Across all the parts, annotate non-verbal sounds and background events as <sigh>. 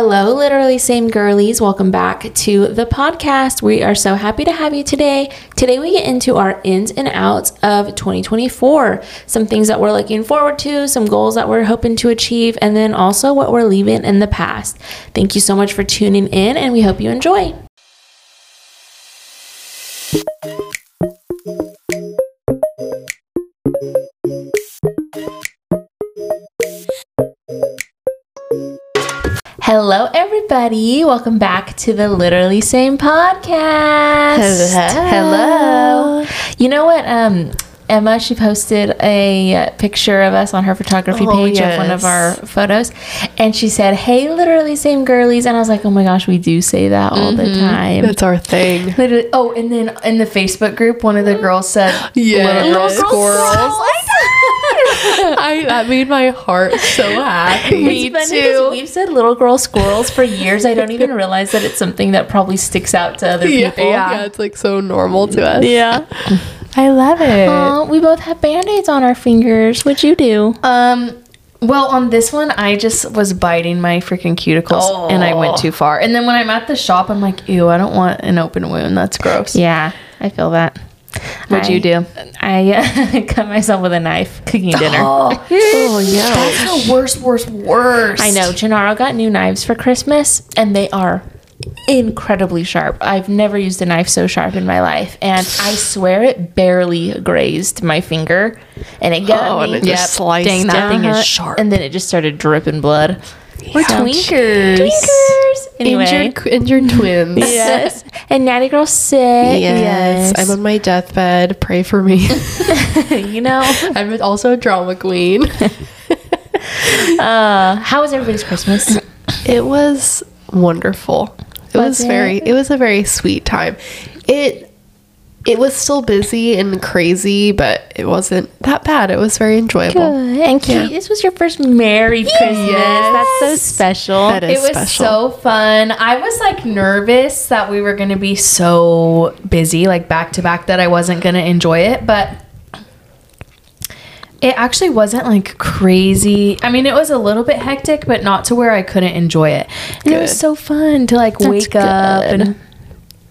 Hello, literally same girlies. Welcome back to the podcast. We are so happy to have you today. Today, we get into our ins and outs of 2024, some things that we're looking forward to, some goals that we're hoping to achieve, and then also what we're leaving in the past. Thank you so much for tuning in, and we hope you enjoy. Hello, everybody. Welcome back to the Literally Same podcast. Hello. You know what? Um, Emma, she posted a picture of us on her photography Oh, page of one of our photos, and she said, "Hey, literally same girlies," and I was like, "Oh my gosh, we do say that all the time." That's our thing. Literally, oh, and then in the Facebook group, one of the girls said, <gasps> Yes. "Little girl Little squirrels." <laughs> I that made my heart so happy. It's too. We've said little girl squirrels for years. I don't even realize that it's something that probably sticks out to other Yeah, people. yeah, it's like so normal to us. Yeah. I love it. Aw, we both have band-aids on our fingers. What'd you do? Um, well, on this one, I just was biting my freaking cuticles and I went too far. And then when I'm at the shop, I'm like, ew, I don't want an open wound. That's gross. Yeah, I feel that. What'd you do? I uh, <laughs> cut myself with a knife cooking dinner. Oh, <laughs> oh yeah. that's the worst, worst, worst. I know. Gennaro got new knives for Christmas, and they are incredibly sharp. I've never used a knife so sharp in my life, and I swear it barely grazed my finger, and it got Oh, me. and it just sliced Dang, that thing is sharp. And then it just started dripping blood. We're twinkers. Twinkers. Anyway. Injured, injured twins. <laughs> Yes. And Natty Girl sick. Yes. I'm on my deathbed. Pray for me. <laughs> <laughs> you know. I'm also a drama queen. <laughs> Uh, how was everybody's Christmas? It was wonderful. It Was was, very it? it was a very sweet time. It it was still busy and crazy, but it wasn't that bad. It was very enjoyable. And Kate, this was your first Merry Christmas. That's so special. That is It was special. so fun. I was like nervous that we were going to be so busy, like back to back, that I wasn't going to enjoy it. But it actually wasn't like crazy. I mean, it was a little bit hectic, but not to where I couldn't enjoy it. And it was so fun to like wake up and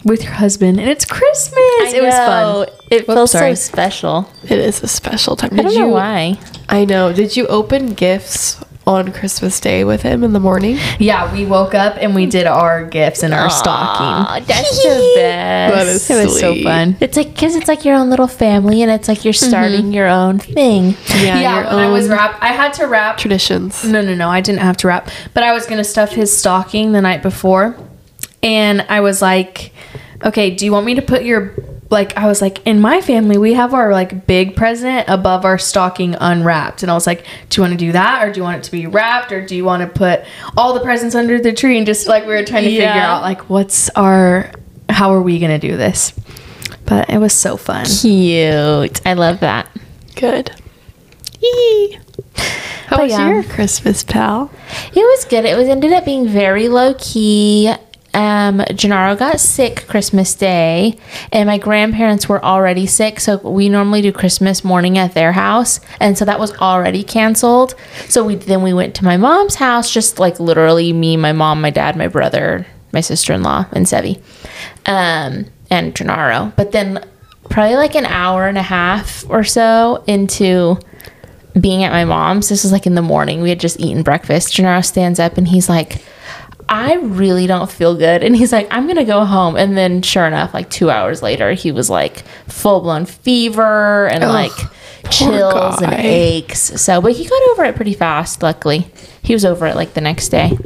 with your husband, and it's Christmas. it was fun. It Whoops, feels so special. It is a special time. I don't know why. I know. Did you open gifts on Christmas Day with him in the morning? Yeah, we woke up and we did our gifts in our stocking. Aw, that's <laughs> the best. That is It was so fun. It's like because it's like your own little family, and it's like you're mm-hmm. starting your own thing. Yeah, Yeah, your when I was own wrap, I had to wrap traditions. No, no, no. I didn't have to wrap, but I was gonna stuff his stocking the night before, and I was like, "Okay, do you want me to put your like?" I was like, "In my family, we have our like big present above our stocking unwrapped," and I was like, "Do you want to do that, or do you want it to be wrapped, or do you want to put all the presents under the tree?" And just like we were trying to figure out like what's our, how are we gonna do this? But it was so fun. Cute. I love that. Good. Yee. How But was yeah. your Christmas, pal? It was good. It was ended up being very low key. Um, Gennaro got sick Christmas Day, and my grandparents were already sick. So we normally do Christmas morning at their house, and so that was already canceled. So we then we went to my mom's house, just like literally me, my mom, my dad, my brother, my sister in law, and Sevi, um, and Gennaro. But then probably like an hour and a half or so into being at my mom's, this was like in the morning. We had just eaten breakfast. Gennaro stands up and he's like, I really don't feel good. And he's like, I'm going to go home. And then, sure enough, like two hours later, he was like full blown fever and like chills and aches. So, but he got over it pretty fast, luckily. He was over it like the next day.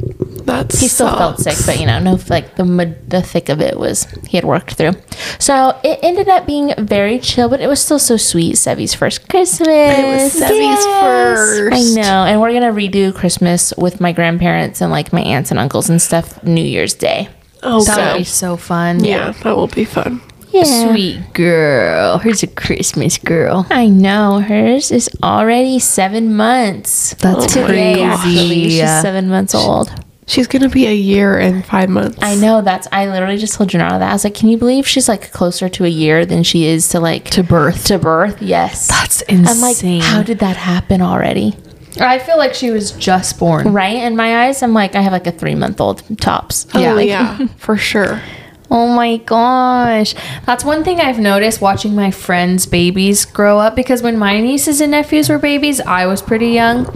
That's He still felt sick, but you know, no, like the the thick of it was he had worked through. So it ended up being very chill, but it was still so sweet. Sevi's first Christmas. It was Sevi's first. I know, and we're gonna redo Christmas with my grandparents and like my aunts and uncles and stuff New Year's Day. Oh, That would so be so fun. yeah, that will be fun. Yeah. Sweet girl. Here's a Christmas girl. I know hers is already seven months. That's oh today. crazy. Actually, she's seven months old. She's gonna be a year and five months. I know. That's. I literally just told Gennaro that. I was like, "Can you believe she's like closer to a year than she is to like To birth. to birth?" Yes. That's insane. I'm insane. like, how did that happen already? I feel like she was just born. Right? In my eyes, I'm like, I have like a three month old tops. Oh, yeah, Like- yeah, <laughs> for sure. Oh my gosh. That's one thing I've noticed watching my friends' babies grow up because when my nieces and nephews were babies, I was pretty young.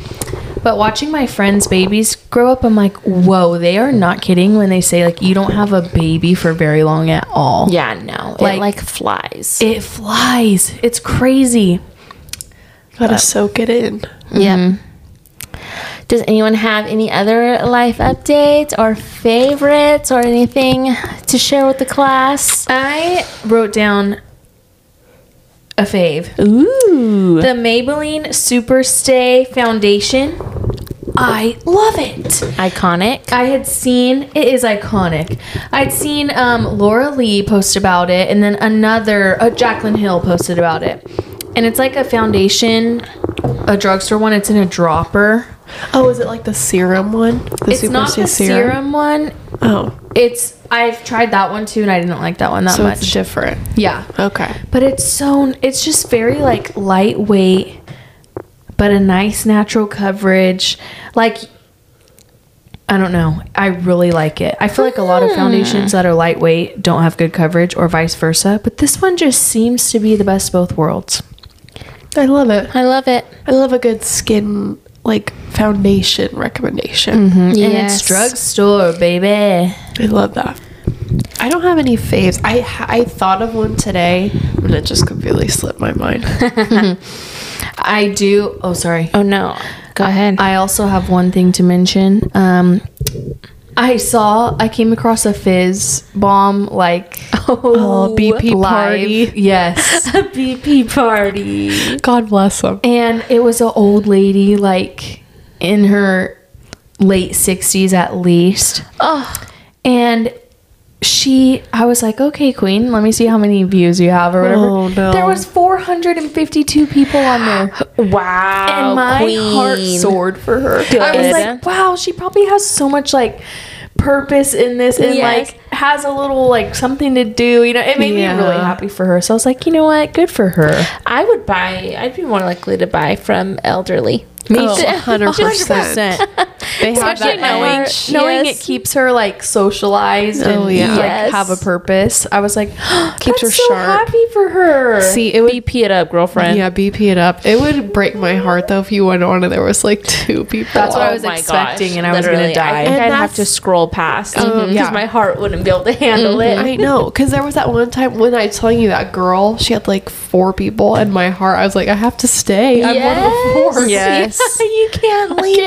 But watching my friends' babies grow up, I'm like, whoa, they are not kidding when they say, like, you don't have a baby for very long at all. Yeah, no. Like- it like flies. It flies. It's crazy. Gotta soak it in. Yep. Mm-hmm. Does anyone have any other life updates or favorites or anything to share with the class? I wrote down a fave. Ooh. The Maybelline Super Stay Foundation. I love it. Iconic. I had seen it is iconic. I'd seen um, Laura Lee post about it, and then another uh, Jaclyn Hill posted about it. And it's like a foundation, a drugstore one. It's in a dropper. Oh, is it like the serum one? The it's not Stay the serum one. Oh, It's I've tried that one too, and I didn't like that one that so much. it's different. yeah, Okay. but it's so it's just very like lightweight, but a nice natural coverage. Like I don't know, I really like it. I feel like a lot of foundations hmm. that are lightweight don't have good coverage, or vice versa. But this one just seems to be the best of both worlds. I love it. I love it. I love a good skin like foundation recommendation. Mm-hmm. And Yes. it's drugstore, baby. I love that. I don't have any faves. I I thought of one today, and it just completely slipped my mind. <laughs> <laughs> I do. Oh, sorry. Oh no. Go ahead. I also have one thing to mention. Um, I saw, I came across a fizz bomb like <laughs> Oh, BP live. party. Yes. <laughs> a BP party. God bless them. and it was an old lady, like in her late 60s at least. Oh, And she, I was like, okay, Queen, let me see how many views you have or whatever. Oh, no. There was 452 people on there. wow. and my heart soared for her. I was like, wow, she probably has so much like purpose in this and Yes. like has a little like something to do. You know, it made me really happy for her. So I was like, you know what, good for her. I would buy. I'd be more likely to buy from elderly. Me Oh, too. 100%. <laughs> They have Especially that knowing edge. knowing Yes. it keeps her like socialized oh, and Oh, yeah. like Yes. have a purpose. I was like, <gasps> Keeps that's her so sharp. happy for her. See, it would BP it up, girlfriend. yeah, BP it up. It would break my heart though if you went on and there was like two people. That's what I Oh was expecting, gosh, and I was gonna die. I think And I'd have to scroll past oh, because Oh, yeah. my heart wouldn't be able to handle mm-hmm. it. I know, because there was that one time when I was telling you that girl, she had like four people, and my heart, I was like, I have to stay. I'm one of the four. Yes. <laughs> you can't leave.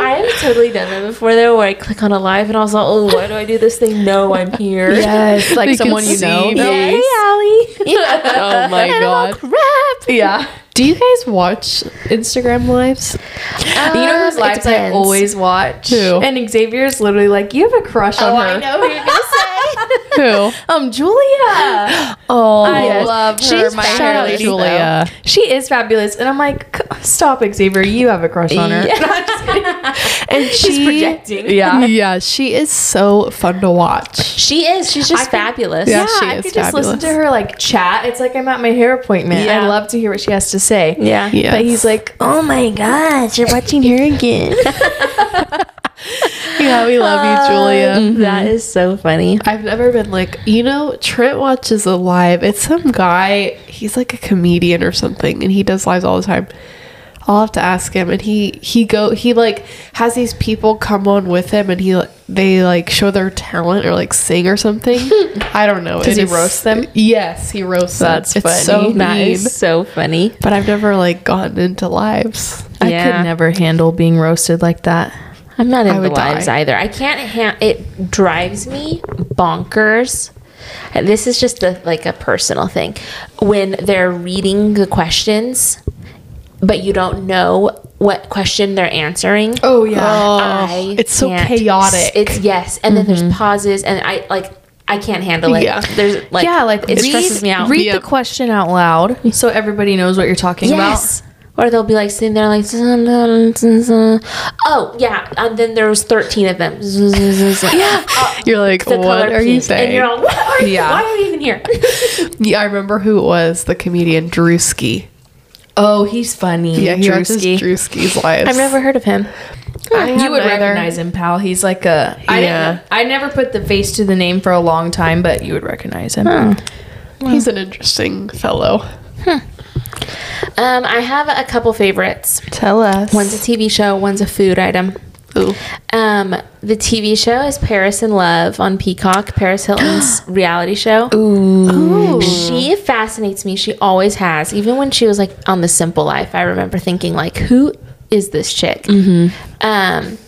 I have totally done that before though, where I click on a live and I was like, oh, why do I do this thing? No, I'm here. <laughs> Yes, like They someone you know. me. They're Yes. Hey, Allie. <laughs> Oh my And I'm all, god. crap. Yeah. Do you guys watch Instagram lives? you know Um, whose lives I always watch? Who? And Xavier's literally like, you have a crush on Oh, her. I know who you're gonna say. <laughs> Who? Um, Julia. <gasps> Oh, I love her. She's my shout out lady, Julia. though. She is fabulous, and I'm like, "C- stop, Xavier. You have a crush on her. <laughs> And She's she, projecting. yeah. <laughs> yeah, she is so fun to watch. She is. She's just I could- fabulous. Yeah. Yeah, she I is could just listen to her like chat. It's like I'm at my hair appointment. Yeah. I love to hear what she has to say. Yeah. Yes. But he's like, oh my gosh, you're watching her again. <laughs> Yeah, we love you, Julia. That mm-hmm. is so funny. I've never been like, you know, Trent watches a live. It's some guy, he's like a comedian or something, and he does lives all the time. I'll have to ask him. And he he go he like has these people come on with him, and he they like show their talent or like sing or something. <laughs> I don't know. Does It he is- roast them? Yes, he roasts That's them. It's funny. so That mean. is so funny. But I've never like gotten into lives. I could never handle being roasted like that. I'm not into would lives die. either. I can't. Ha- it drives me bonkers. And This is just a, like a personal thing. When they're reading the questions, but you don't know what question they're answering. Oh yeah. I it's so chaotic. It's yes, and then there's mm-hmm. pauses, and I like I can't handle it. Yeah. There's like yeah, like it read, stresses me out. Read Yep. the question out loud so everybody knows what you're talking about. yes. Or they'll be like sitting there like, "Zun, dun, zun, zun." oh yeah, and then there was thirteen of them. Yeah, uh, You're like, the what color are you saying? And you're all, what are you, Yeah. why are you even here? <laughs> yeah, I remember who it was the comedian Druski. Oh, he's funny. Yeah, he watches Druski. Druski's lives. I've never heard of him. I You would have neither. recognize him, pal. He's like a. I Yeah. didn't. I never put the face to the name for a long time, but you would recognize him. He's an interesting fellow. Um, I have a couple favorites. Tell us. One's a TV show, one's a food item. Ooh. Um, the TV show is Paris in Love on Peacock, Paris Hilton's <gasps> reality show. Ooh. She fascinates me. She always has. Even when she was like on The Simple Life, I remember thinking like, who is this chick? Um,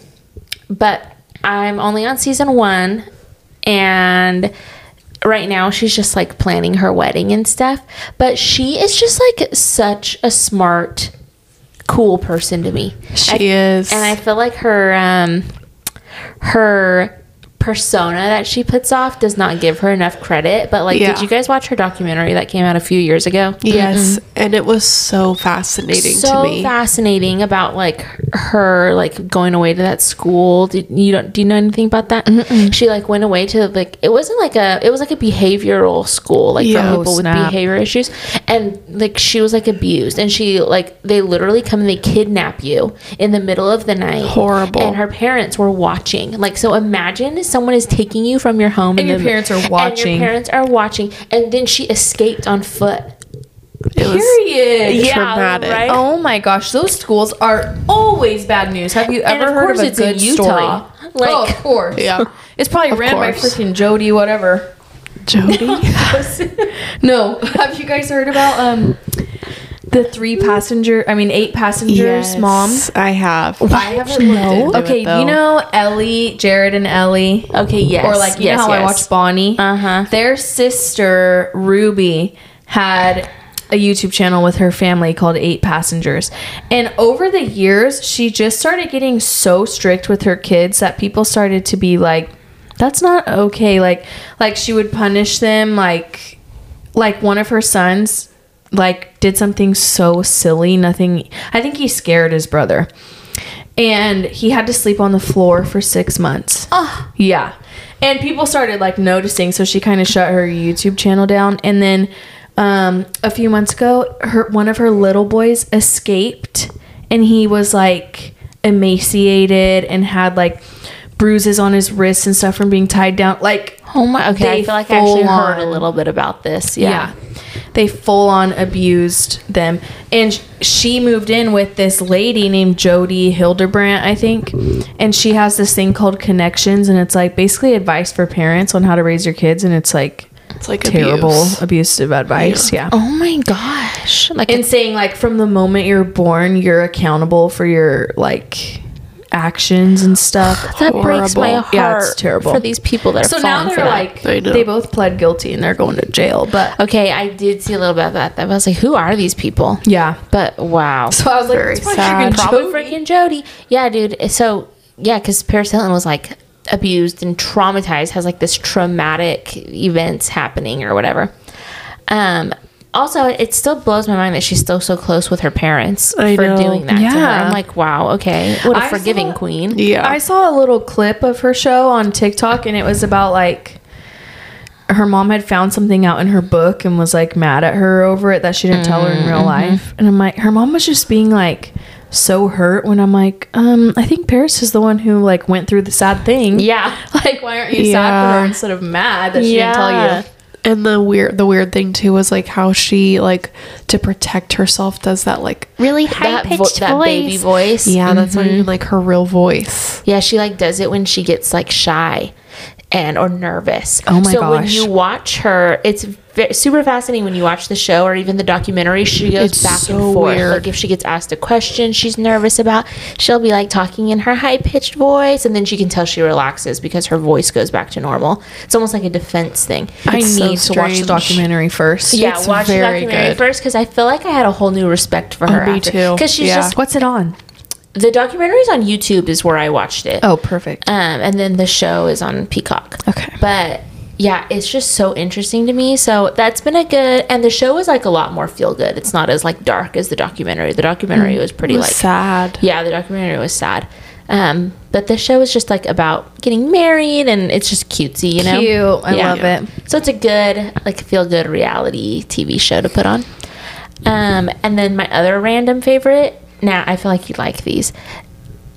but I'm only on season one, and right now she's just like planning her wedding and stuff. But she is just like such a smart, cool person to me. She is. And I feel like her um her persona that she puts off does not give her enough credit. But like, Yeah. did you guys watch her documentary that came out a few years ago? Yes, mm-hmm. and it was so fascinating So to me. fascinating about like her like going away to that school. Did you don't do you know anything about that? She like went away to like it wasn't like a it was like a behavioral school like Yeah. for Oh, people with behavior issues and like she was like abused and she like they literally come and they kidnap you in the middle of the night Horrible. and her parents were watching like so imagine someone is taking you from your home And in your the- parents are and watching. your parents are watching and then she escaped on foot it was Period. traumatic. right? Oh my gosh, those schools are always bad news. Have you ever of heard of a it's in good Utah. story? Like- oh, of course. Yeah. It's probably Of ran by course. freaking Jodi, whatever. Jodi. <laughs> no, <laughs> have you guys heard about um the three passenger? I mean, eight passengers, mom. I have. I haven't looked into Okay, it, though. you know Ellie, Jared, and Ellie. Okay, yes. Or like you yes, know how I yes. watch Bonnie. Uh-huh. Their sister Ruby had a YouTube channel with her family called Eight Passengers. And over the years, she just started getting so strict with her kids that people started to be like, that's not okay. Like like she would punish them like like one of her sons like did something so silly, nothing I think he scared his brother. And he had to sleep on the floor for 6 months. Oh. Yeah. And people started like noticing, so she kind of shut her YouTube channel down. And then um, a few months ago, her one of her little boys escaped, and he was like emaciated and had like bruises on his wrists and stuff from being tied down. Like Oh my. Okay, I feel like I actually full heard a little bit about this. yeah. Yeah. They full on abused them. And she moved in with this lady named Jodi Hildebrandt, I think. And she has this thing called Connections. And it's like basically advice for parents on how to raise your kids. And it's like It's like terrible, abuse. abusive advice. Yeah. Oh my gosh. Like And saying like from the moment you're born, you're accountable for your like actions and stuff. <sighs> that breaks my horrible. heart. Yeah, it's terrible. for these people that are So now they're for like, I they both pled guilty and they're going to jail. But Okay, I did see a little bit of that. I was like, who are these people? yeah. But wow. So I was like, Very it's probably sad. freaking Probably Jodi. freaking Jodi. Yeah, dude. So yeah, because Paris Hilton was like abused and traumatized, has like this traumatic events happening or whatever. Um. Also, it still blows my mind that she's still so close with her parents I for know. doing that to her. Yeah. I'm like, wow, okay, what a I forgiving saw- queen. Yeah. I saw a little clip of her show on TikTok and it was about like her mom had found something out in her book and was like mad at her over it that she didn't tell her in real life. And I'm like, her mom was just being like so hurt when I'm like, um, I think Paris is the one who like went through the sad thing. Yeah. <laughs> Like, why aren't you sad for her instead of mad that she didn't tell you? And the weird the weird thing too was like how she like to protect herself does that like really high That, vo- pitched that baby voice. Yeah, that's not Mm-hmm. even like her real voice. Yeah, she like does it when she gets like shy and or nervous. Oh my so when you watch her, it's ve- super fascinating when you watch the show or even the documentary. She goes It's back so and forth. weird. Like if she gets asked a question she's nervous about, she'll be like talking in her high pitched voice, and then she can tell she relaxes because her voice goes back to normal. It's almost like a defense thing. I It's so need to watch the documentary first. yeah, it's watch the very documentary good. first because I feel like I had a whole new respect for oh, her. me too. Because she's Yeah. just What's it on? The documentaries on YouTube is where I watched it. Oh, perfect. Um, and then the show is on Peacock. Okay. But yeah, it's just so interesting to me. So that's been a good, and the show is like a lot more feel good. It's not as like dark as the documentary. The documentary was pretty was like sad. Yeah, the documentary was sad. Um, but the show is just like about getting married, and it's just cutesy, you know. Cute. I Yeah. love it. So it's a good, like, feel good reality TV show to put on. Um, and then my other random favorite. Now I feel like you'd like these.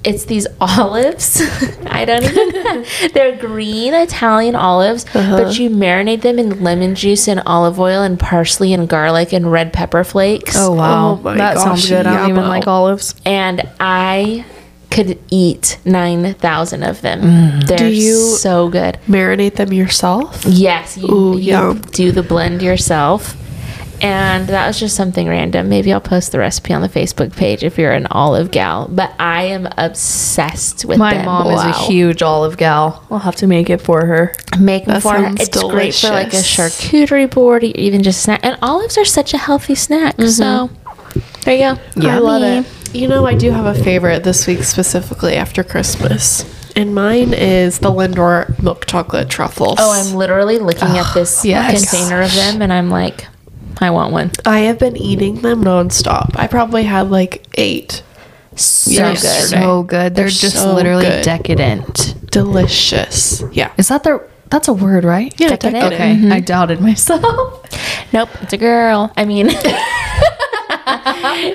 It's these <laughs> olives. I don't even. <laughs> They're green Italian olives, Uh-huh. but you marinate them in lemon juice and olive oil and parsley and garlic and red pepper flakes. Oh wow, Oh my that sounds good. I don't even like olives. and I could eat nine thousand of them. They're Do you- so good. Marinate them yourself. Yes, you, Ooh, you yum. do the blend yourself. And that was just something random. Maybe I'll post the recipe on the Facebook page if you're an olive gal. But I am obsessed with them. My them. mom is a huge olive gal. I'll have to make it for her. Make them That for her. sounds It's great for like a charcuterie board or even just snack. And olives are such a healthy snack. Mm-hmm. So there you go. I love it. You know, I do have a favorite this week specifically after Christmas. And mine is the Lindor milk chocolate truffles. Oh, I'm literally looking at this ah, yes. container of them and I'm like, I want one. I have been eating them nonstop. I probably had like eight. So They're good. So good. They're, They're just so literally good. decadent. Delicious. Yeah. Is that the? That's a word, right? Yeah, Decadent. decadent. Okay, mm-hmm. I doubted myself. <laughs> Nope, it's a girl. I mean, <laughs>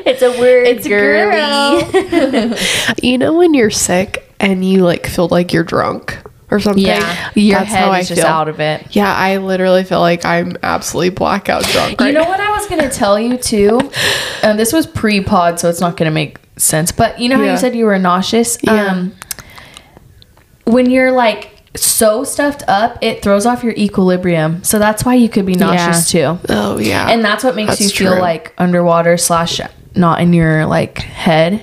it's a word. It's a girly. <laughs> You know when you're sick and you like feel like you're drunk or something? Yeah. Your That's head how I just feel. out of it. Yeah, I literally feel like I'm absolutely blackout drunk right you know now. what I was gonna tell you too? And <laughs> this was pre-pod, so it's not gonna make sense. But you know how Yeah. you said you were nauseous? Yeah. Um, when you're like so stuffed up, it throws off your equilibrium. So that's why you could be nauseous too. Oh yeah. And that's what makes That's you feel like underwater slash not in your like head.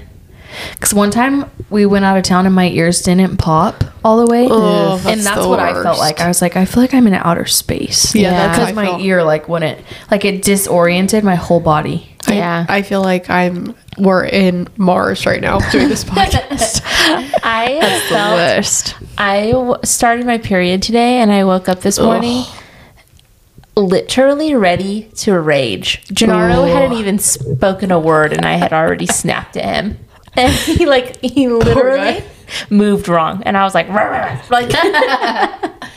Because one time we went out of town and my ears didn't pop all the way, Oh, and that's that's the what I felt like. I was like, I feel like I'm in outer space. Yeah, that's how because I my felt. ear like wouldn't like it disoriented my whole body. I- Yeah. I, feel like I'm we're in Mars right now doing this <laughs> podcast. I felt worst. I w- started my period today, and I woke up this morning. Literally ready to rage. Gennaro hadn't even spoken a word, and I had already snapped at him. And he like he literally moved wrong, and I was like, "Rah, rah," like <laughs>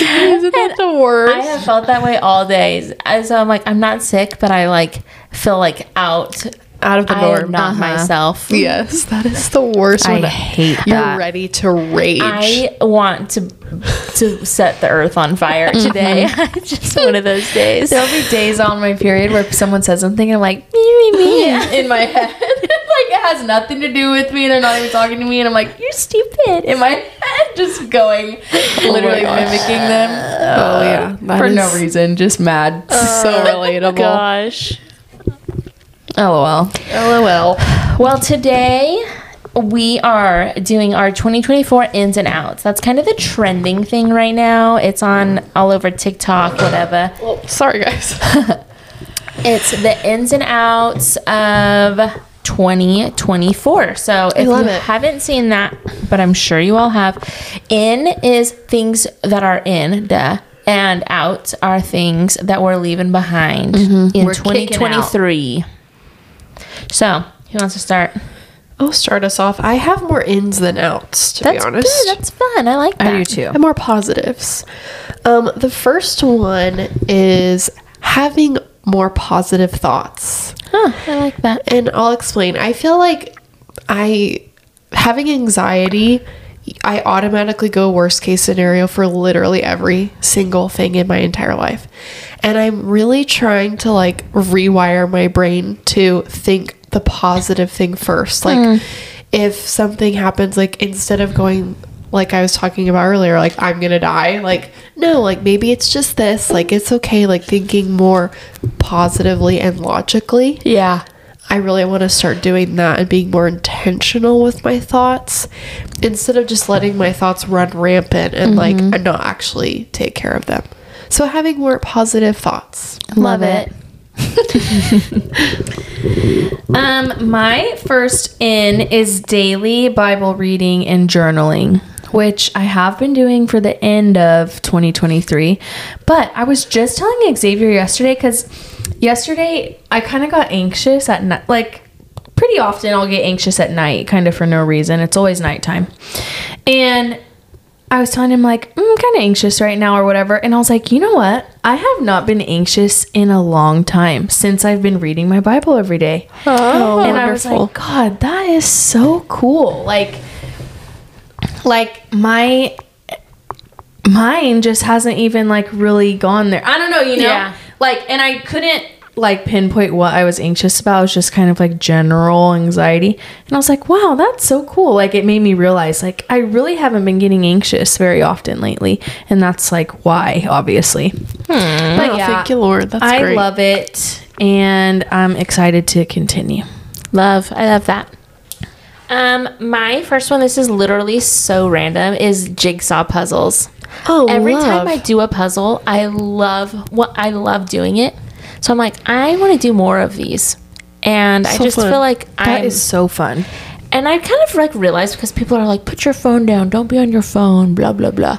Isn't that the worst? I have felt that way all days. And So I'm like, I'm not sick, but I like feel like out Out of the I norm. not uh-huh. myself. Yes, that is the worst. I when hate You're that. ready to rage. I want to to set the earth on fire mm-hmm. today. <laughs> Just one of those days. There'll be days on my period where someone says something and I'm like, me, me, <laughs> me, in my head. Has nothing to do with me. They're not even talking to me. And I'm like, you're stupid. In my head, just going, oh literally gosh. mimicking them oh uh, yeah, that for no reason, just mad. <laughs> So <laughs> oh relatable. Gosh. LOL. LOL. Well, today we are doing our 2024 ins and outs. That's kind of the trending thing right now. It's on all over TikTok, whatever. Well, sorry guys. <laughs> It's the ins and outs of 2024. So if you it. haven't seen that, but I'm sure you all have, in is things that are in, duh, and out are things that we're leaving behind in Mm-hmm. We're 2023. So, who wants to start? I'll start us off. I have more ins than outs, to That's be honest. good. That's fun. I like that. I do too. and more positives. Um, the first one is having more positive thoughts. Huh, I like that. And I'll explain. I feel like I having anxiety, I automatically go worst case scenario for literally every single thing in my entire life. And I'm really trying to like rewire my brain to think the positive thing first. Like hmm. if something happens like instead of going like I was talking about earlier, like I'm gonna die. Like, no, like maybe it's just this. Like, it's okay. Like, thinking more positively and logically. Yeah. I really want to start doing that and being more intentional with my thoughts instead of just letting my thoughts run rampant and like and not actually take care of them. So, having more positive thoughts. Love it. <laughs> Um, my first in is daily Bible reading and journaling, which I have been doing for the end of 2023. But I was just telling Xavier yesterday because yesterday I kind of got anxious at night. Like, pretty often I'll get anxious at night, kind of for no reason. It's always nighttime. And I was telling him, like, "Mm, I'm kind of anxious right now or whatever. And I was like, you know what? I have not been anxious in a long time since I've been reading my Bible every day. Oh, and I was like, God, that is so cool. Like, like my mine just hasn't even like really gone there. I don't know, you know, Yeah. like, and I couldn't like pinpoint what I was anxious about. It was just kind of like general anxiety, and I was like, wow, that's so cool. Like, it made me realize like I really haven't been getting anxious very often lately, and that's like why, obviously. Hmm. But Oh, thank you, Lord. That's I great. love it, and I'm excited to continue. Love. I love that. Um, my first one, this is literally so random, is jigsaw puzzles. Oh, Every time. I do a puzzle, I love what I love doing it. So I'm like, I want to do more of these. And I just fun. feel like That I'm is so fun. and I kind of like realized because people are like, put your phone down, don't be on your phone, blah blah blah.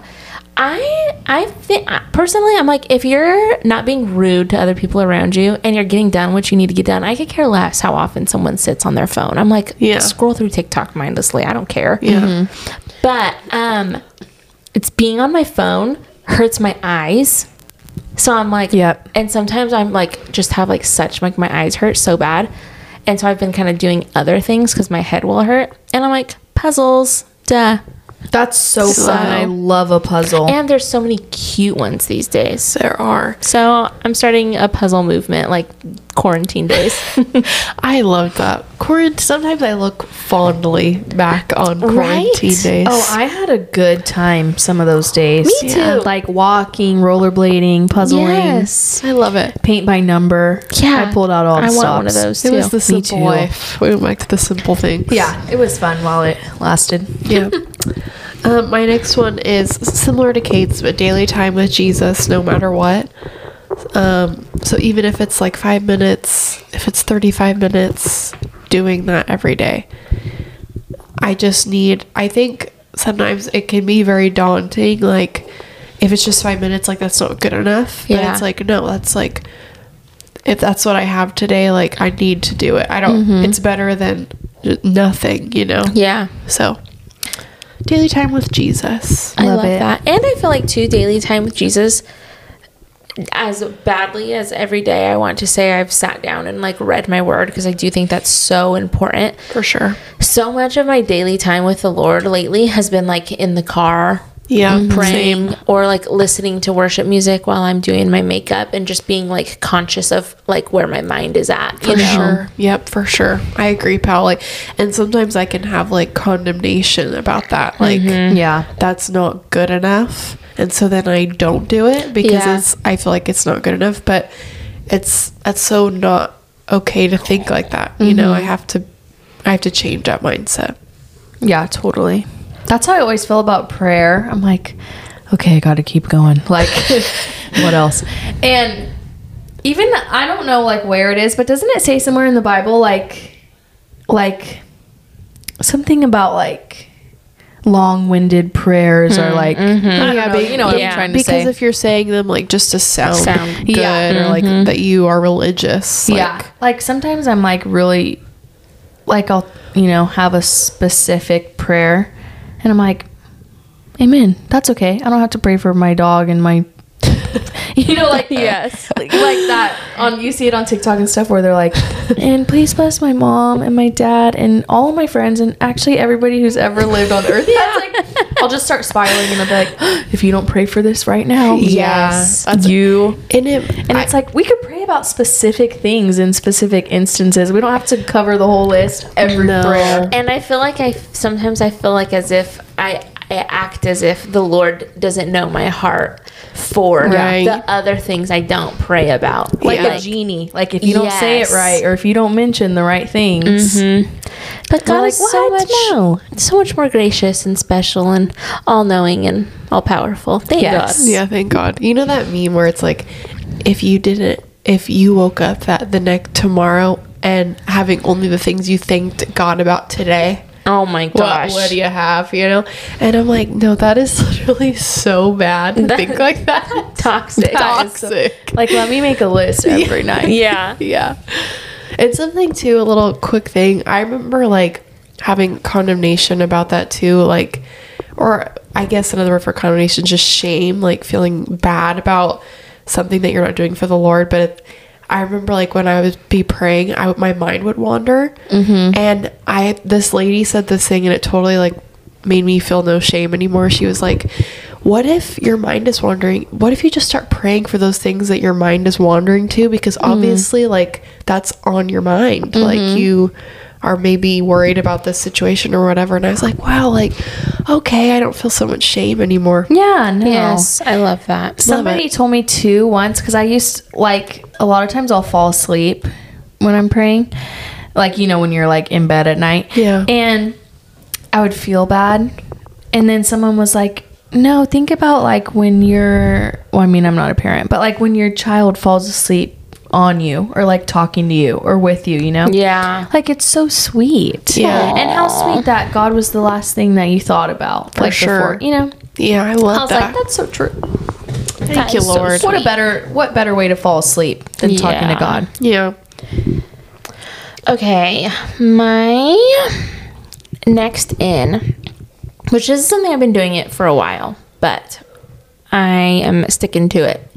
I I think personally, I'm like, if you're not being rude to other people around you and you're getting done what you need to get done, I could care less how often someone sits on their phone. I'm like, Yeah. scroll through TikTok mindlessly. I don't care. Yeah. But um, it's being on my phone hurts my eyes. So I'm like, Yep. And sometimes I'm like, just have like such like my eyes hurt so bad, and so I've been kind of doing other things because my head will hurt, and I'm like puzzles, duh. That's so So- fun. I love a puzzle. And there's so many cute ones these days. There are. So I'm starting a puzzle movement like quarantine days. <laughs> I love that. Quarant- Sometimes I look fondly back on quarantine Right? days. Oh, I had a good time some of those days. Me too. Like walking, rollerblading, puzzling, yes. I love it. paint by number. Yeah. I pulled out all the I want stops. one of those Too. It was the simple too. life. We went back to the simple things. Yeah, it was fun while it lasted. Yeah. um, <laughs> my next one is similar to Kate's, but daily time with Jesus, no matter what. Um, so even if it's like five minutes, if it's 35 minutes, doing that every day. I just need, I think sometimes it can be very daunting. Like, if it's just five minutes, like, that's not good enough. But Yeah. it's like, no, that's like, if that's what I have today, like, I need to do it. I don't, it's better than nothing, you know? yeah. So, daily time with Jesus. I Love love it. that. And I feel like too daily time with Jesus as badly as every day I want to say I've sat down and like read my word because I do think that's so important. For sure. So much of my daily time with the Lord lately has been like in the car Yeah. praying Same. or like listening to worship music while I'm doing my makeup and just being like conscious of like where my mind is at. For you know? sure. Yep, for sure. I agree, pal. Like, and sometimes I can have like condemnation about that. Like, mm-hmm. Yeah. that's not good enough. And so then I don't do it because Yeah. it's, I feel like it's not good enough. But it's, that's so not okay to think like that. You know, mm-hmm. I have to, I have to change that mindset. Yeah, totally. That's how I always feel about prayer. I'm like, okay, I got to keep going. Like, <laughs> what else? And even I don't know like where it is, but doesn't it say somewhere in the Bible like, like something about like long-winded prayers or hmm, like, I don't know, you know what Yeah. I'm trying to because say. if you're saying them like just to sound, Sound good Yeah. or like that mm-hmm. you are religious. Like, yeah, like sometimes I'm like really, like I'll you know have a specific prayer, and I'm like, Amen. That's okay. I don't have to pray for my dog and my, <laughs> you know, like <laughs> Yes. like, like that. On you see it on TikTok and stuff where they're like, <laughs> and please bless my mom and my dad and all of my friends and actually everybody who's ever lived on earth. Yeah, like I'll just start spiraling and I'll be like, if you don't pray for this right now, Yes. that's you. And it, And it's like we could pray about specific things in specific instances. We don't have to cover the whole list every No. prayer. And I feel like I sometimes I feel like as if I I act as if the Lord doesn't know my heart for Right. the other things I don't pray about. Like Yeah. a genie. Like if you don't say it right or if you don't mention the right things. Mm-hmm. But God We're is so "What? much so much more gracious and special and all knowing and all powerful. Thank Yes. God. Yeah, thank God. You know that meme where it's like, if you didn't, if you woke up that the next tomorrow and having only the things you thanked God about today, Oh my gosh. what do you have? You know? And I'm like, no, that is <laughs> literally so bad to think like that. <laughs> Toxic. That is so- Toxic. Like let me make a list <laughs> every night. yeah. yeah. And something too, a little quick thing. I remember like having condemnation about that too, like, or I guess another word for condemnation, just shame, like feeling bad about something that you're not doing for the Lord, but it, I remember like when I would be praying, I my mind would wander, mm-hmm. and I this lady said this thing, and it totally like made me feel no shame anymore. She was like, "What if your mind is wandering? What if you just start praying for those things that your mind is wandering to? Because mm-hmm. obviously, like that's on your mind. Like mm-hmm. you." Are maybe worried about this situation or whatever, and I was like, "Wow, like, okay, I don't feel so much shame anymore." Yeah, no. Yes, I love that. Somebody told me too once because I used like a lot of times I'll fall asleep when I'm praying, like you know when you're like in bed at night. Yeah. and I would feel bad, and then someone was like, "No, think about like when you're. Well, I mean, I'm not a parent, but like when your child falls asleep on you or like talking to you or with you, you know? Yeah. Like it's so sweet. Yeah. And how sweet that God was the last thing that you thought about. For like sure. before, you know? Yeah, I love I was that. like, that's so true. Thank That you, is so Lord. What a better what better way to fall asleep than talking to God? yeah. Okay, my next in, which is something I've been doing it for a while, but I am sticking to it.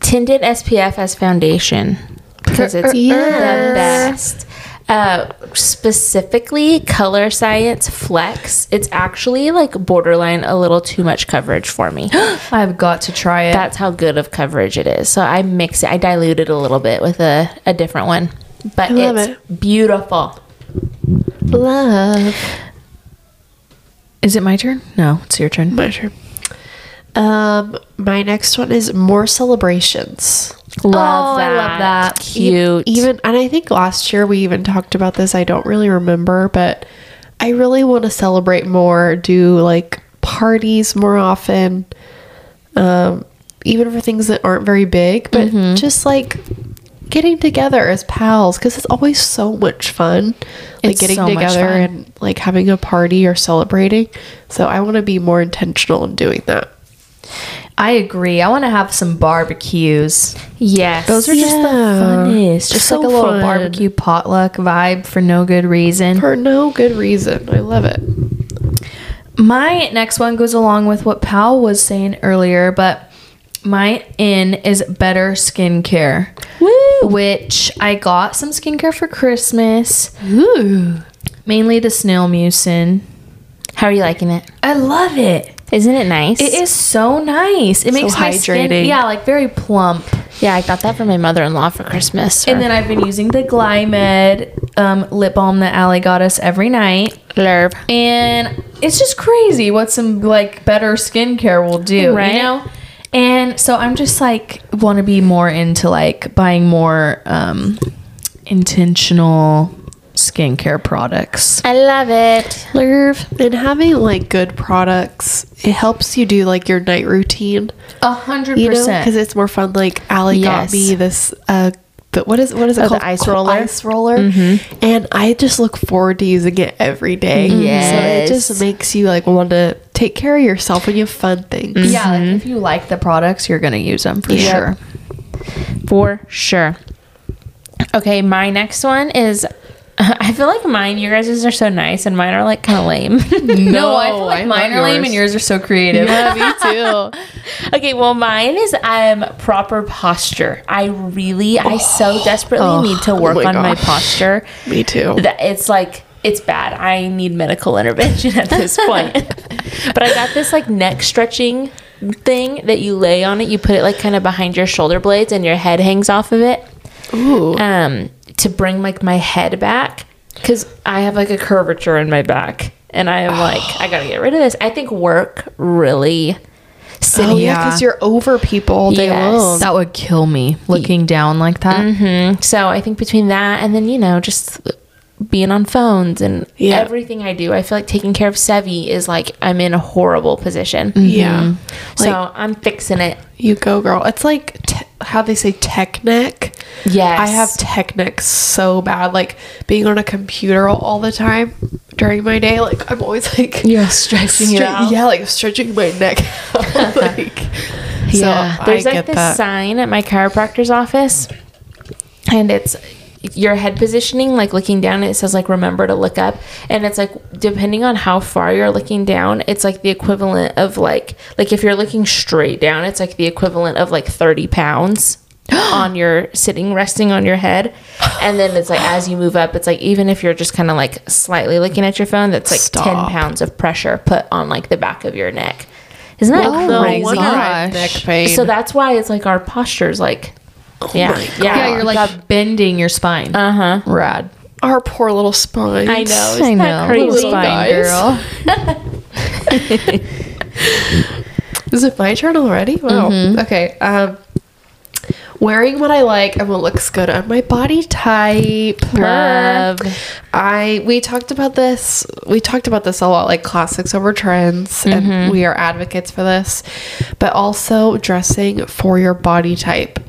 Tinted SPF as foundation because it's Yes. the best. Uh, specifically, Colorescience Flex. It's actually like borderline a little too much coverage for me. <gasps> I've got to try it. That's how good of coverage it is. So I mix it. I dilute it a little bit with a, a different one, but I love it's beautiful. Love. Is it my turn? No, it's your turn. My turn. Um, my next one is more celebrations. Love Oh, I love that. Cute. Even and I think last year we even talked about this. I don't really remember, but I really want to celebrate more, do like parties more often. Um, even for things that aren't very big, but just like getting together as pals because it's always so much fun. Like It's getting so much together and like having a party or celebrating. So I want to be more intentional in doing that. I agree. I want to have some barbecues. yes. Those are just the Yeah. funnest. Just So like a little fun. barbecue potluck vibe for no good reason. For no good reason. I love it. My next one goes along with what Pal was saying earlier, but my in is better skincare. Woo. Which I got some skincare for Christmas, Ooh. mainly the snail mucin. How are you liking it? I love it. Isn't it nice? It is so nice. It makes my skin, hydrating. yeah, like very plump. Yeah, I got that for my mother-in-law for Christmas. And then I've been using the Glymed um, lip balm that Allie got us every night. Lerb. And it's just crazy what some like better skincare will do, Right. you know? And so I'm just like want to be more into like buying more um, intentional skincare products. I love it. Lerv. And having like good products, it helps you do like your night routine. A hundred percent. because it's more fun. Like Allie Yes. got me this. Uh, the, what is what is it Oh, the called? ice roller? Ice roller. Mm-hmm. And I just look forward to using it every day. Yes. So it just makes you like want to take care of yourself when you have fun things. Mm-hmm. yeah, like if you like the products, you're gonna use them for Yeah. sure. For sure. Okay, my next one is <laughs> I feel like mine, your guys' are so nice, and mine are like kind of lame. <laughs> No, I feel like I mine love are lame and yours are so creative. Yeah, me <laughs> too. okay, well, mine is um proper posture. I really, I so desperately Oh, need to oh work my on my posture. me too. that it's like it's bad. I need medical intervention at this point. but I got this like neck stretching thing that you lay on it. You put it like kind of behind your shoulder blades and your head hangs off of it. Ooh. Um to bring like my head back cuz I have like a curvature in my back and I am like I got to get rid of this. I think work really sitting Oh yeah, yeah. because you're over people all day Yes. long. That would kill me looking down like that. Mhm. So I think between that and then you know just being on phones and Yeah. everything I do, I feel like taking care of Sevi is like I'm in a horrible position. Mm-hmm. Yeah. So I'm fixing it. You go, girl. It's like te- how they say tech neck. Yes. I have tech neck so bad. Like being on a computer all, all the time during my day. Like I'm always like <laughs> You're stretching it out. Yeah, like stretching my neck. <laughs> out. <laughs> like, Yeah. so There's I like get this that. sign at my chiropractor's office, and it's your head positioning, like looking down, it says like remember to look up, and it's like depending on how far you're looking down, it's like the equivalent of like like if you're looking straight down, it's like the equivalent of like thirty pounds <gasps> on your sitting resting on your head, and then it's like as you move up, it's like even if you're just kind of like slightly looking at your phone, that's like ten pounds of pressure put on like the back of your neck. Isn't that Oh crazy? wonder I have neck pain. So that's why it's like our postures like yeah, my yeah, Yeah, you're like bending your spine. uh huh. Rad. our poor little spine. I know. I Isn't know. that crazy? Little spine guys. girl. <laughs> <laughs> Is it my turn already? Wow. Mm-hmm. Okay. Um, wearing what I like and what looks good on my body type. Love. I we talked about this. We talked about this a lot, like classics over trends, Mm-hmm. and we are advocates for this. But also dressing for your body type.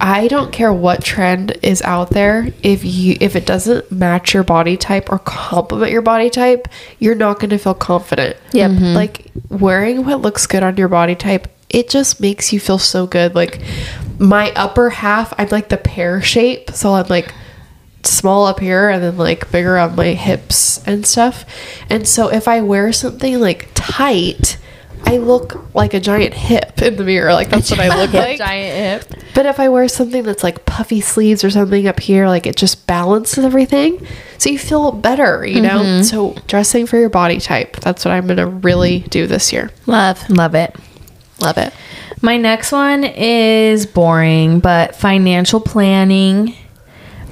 I don't care what trend is out there. If you if it doesn't match your body type or complement your body type, you're not going to feel confident. Yep. Mm-hmm. Like wearing what looks good on your body type, it just makes you feel so good. Like my upper half, I'm like the pear shape, so I'm like small up here and then like bigger on my hips and stuff. And so if I wear something like tight, I look like a giant hip in the mirror. Like that's what I look <laughs> like. Giant hip. But if I wear something that's like puffy sleeves or something up here, like it just balances everything. So you feel better, you know? Mm-hmm. So dressing for your body type. That's what I'm going to really do this year. Love. Love it. Love it. My next one is boring, but financial planning.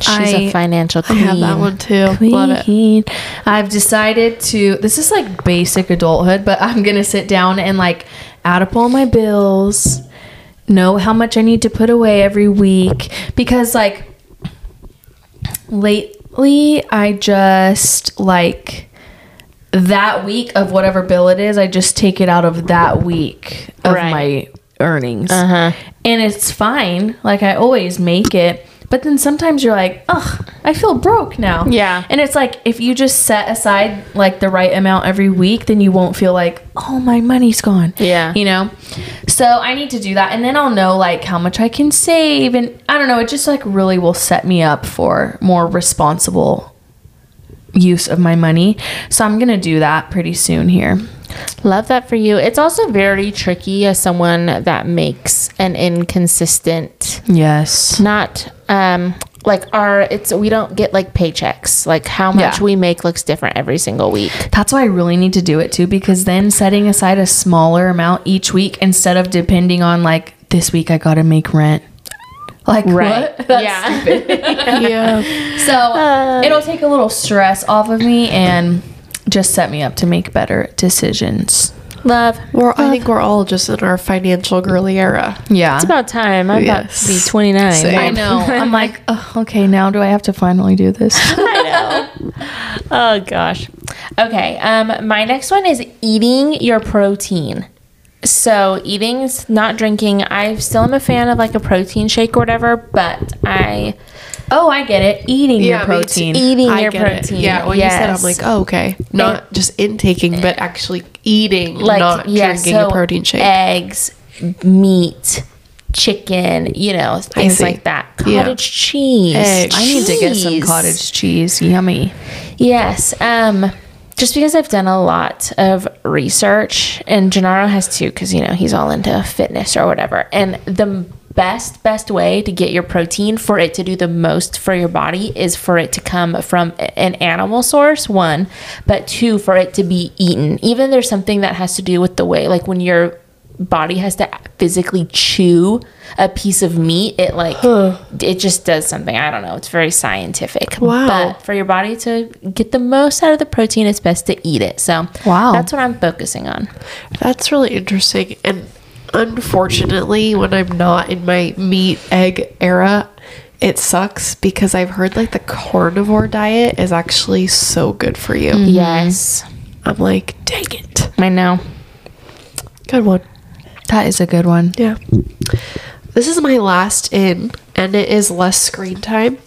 She's I- a financial queen. I queen. have that one too. Love it. I've decided to. This is like basic adulthood, but I'm gonna sit down and like add up all my bills, know how much I need to put away every week because like lately I just like that week of whatever bill it is, I just take it out of that week of Right. my earnings. Uh-huh. And it's fine. Like I always make it. But then sometimes you're like, ugh, I feel broke now. Yeah. And it's like if you just set aside like the right amount every week, then you won't feel like, oh, my money's gone. Yeah. You know? So I need to do that. And then I'll know like how much I can save. And I don't know, it just like really will set me up for more responsible use of my money. So I'm going to do that pretty soon here. Love that for you. It's also very tricky as someone that makes an inconsistent, Yes. not um like our it's we don't get like paychecks. Like how much Yeah. we make looks different every single week. That's why I really need to do it too, because then setting aside a smaller amount each week instead of depending on like this week I gotta make rent. Like Right. what? <laughs> That's Yeah. stupid. <laughs> Yeah. so it'll take a little stress off of me and just set me up to make better decisions. Love. We're, I think we're all just in our financial girly era. Yeah. It's about time. I'm about to be 29. Same. I know. <laughs> I'm like, oh, okay, now do I have to finally do this? <laughs> I know. Oh gosh. Okay. Um, my next one is eating your protein. So eating's not drinking. I still am a fan of like a protein shake or whatever, but I oh, I get it. Eating Yeah, your me too. protein. eating I your get it. protein. Yeah, when you said, I'm like, oh, okay. Not just intaking, but actually eating, like not yeah, drinking so a protein shake. eggs, meat, chicken, you know, things like that. Yeah. Cottage cheese. Eggs. I need to get some cottage cheese. Yummy. Yes. Um, just because I've done a lot of research, and Gennaro has too, because you know he's all into fitness or whatever. And the best best way to get your protein for it to do the most for your body is for it to come from an animal source one but two for it to be eaten. Even there's something that has to do with the way like when your body has to physically chew a piece of meat it like it just does something. I don't know. It's very scientific. Wow. but for your body to get the most out of the protein it's best to eat it. So Wow. that's what i'm focusing on. That's really interesting. And unfortunately, when I'm not in my meat egg era, it sucks because I've heard like the carnivore diet is actually so good for you. Mm-hmm. yes I'm like, dang it. i know Good one. That is a good one. Yeah. This is my last in, and it is less screen time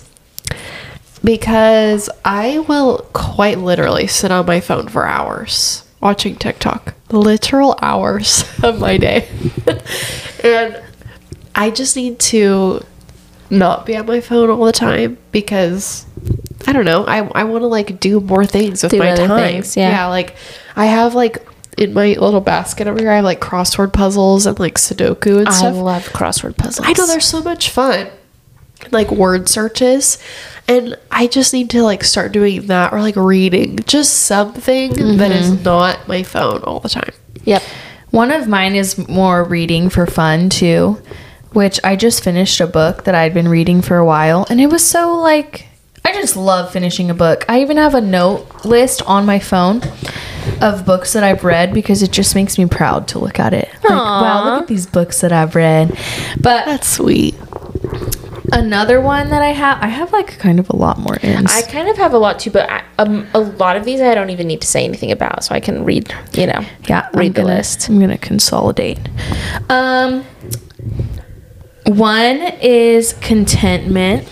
because I will quite literally sit on my phone for hours watching TikTok. Literal hours <laughs> of my day. <laughs> and I just need to not be on my phone all the time because I don't know. I, I want to like do more things with Do my time. things, yeah. like I have like in my little basket over here, I have like crossword puzzles and like Sudoku and I stuff. love crossword puzzles. I know they're so much fun. Like word searches. And I just need to like start doing that or like reading just something that is mm-hmm. not my phone all the time. Yep. One of mine is more reading for fun too, which I just finished a book that I'd been reading for a while, and it was so like I just love finishing a book. I even have a note list on my phone of books that I've read because it just makes me proud to look at it. Like, wow, look at these books that I've read. But That's sweet. Another one that I have, I have like kind of a lot more ends. I kind of have a lot too, but I, um, a lot of these I don't even need to say anything about, so I can read. You know, yeah, read I'm the gonna- list. I'm gonna consolidate. Um, one is contentment.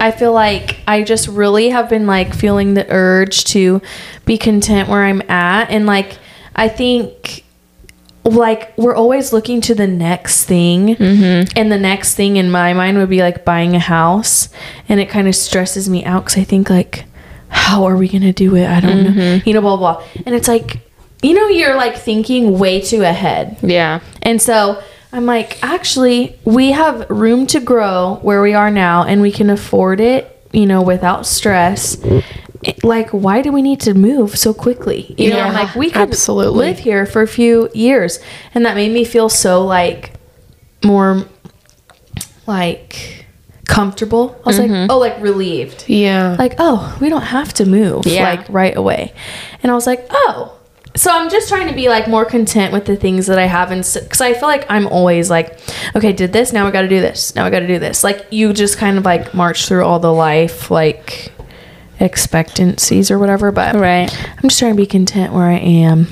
I feel like I just really have been like feeling the urge to be content where I'm at, and like I think like we're always looking to the next thing. Mm-hmm. And the next thing in my mind would be like buying a house. And it kind of stresses me out because i think like how are we gonna do it? I don't know. Mm-hmm. You know blah blah. And it's like you know you're like thinking way too ahead. Yeah. and so i'm like actually we have room to grow where we are now and we can afford it you know without stress like why do we need to move so quickly? You know i'm like we could absolutely. live here for a few years. And that made me feel so like more like comfortable. I was like mm-hmm. oh like relieved. Yeah. like oh we don't have to move Yeah. like right away. And i was like oh. So i'm just trying to be like more content with the things that i have and because i feel like i'm always like okay did this now i gotta do this now i gotta do this. Like you just kind of like march through all the life like expectancies or whatever but Right. i'm just trying to be content where i am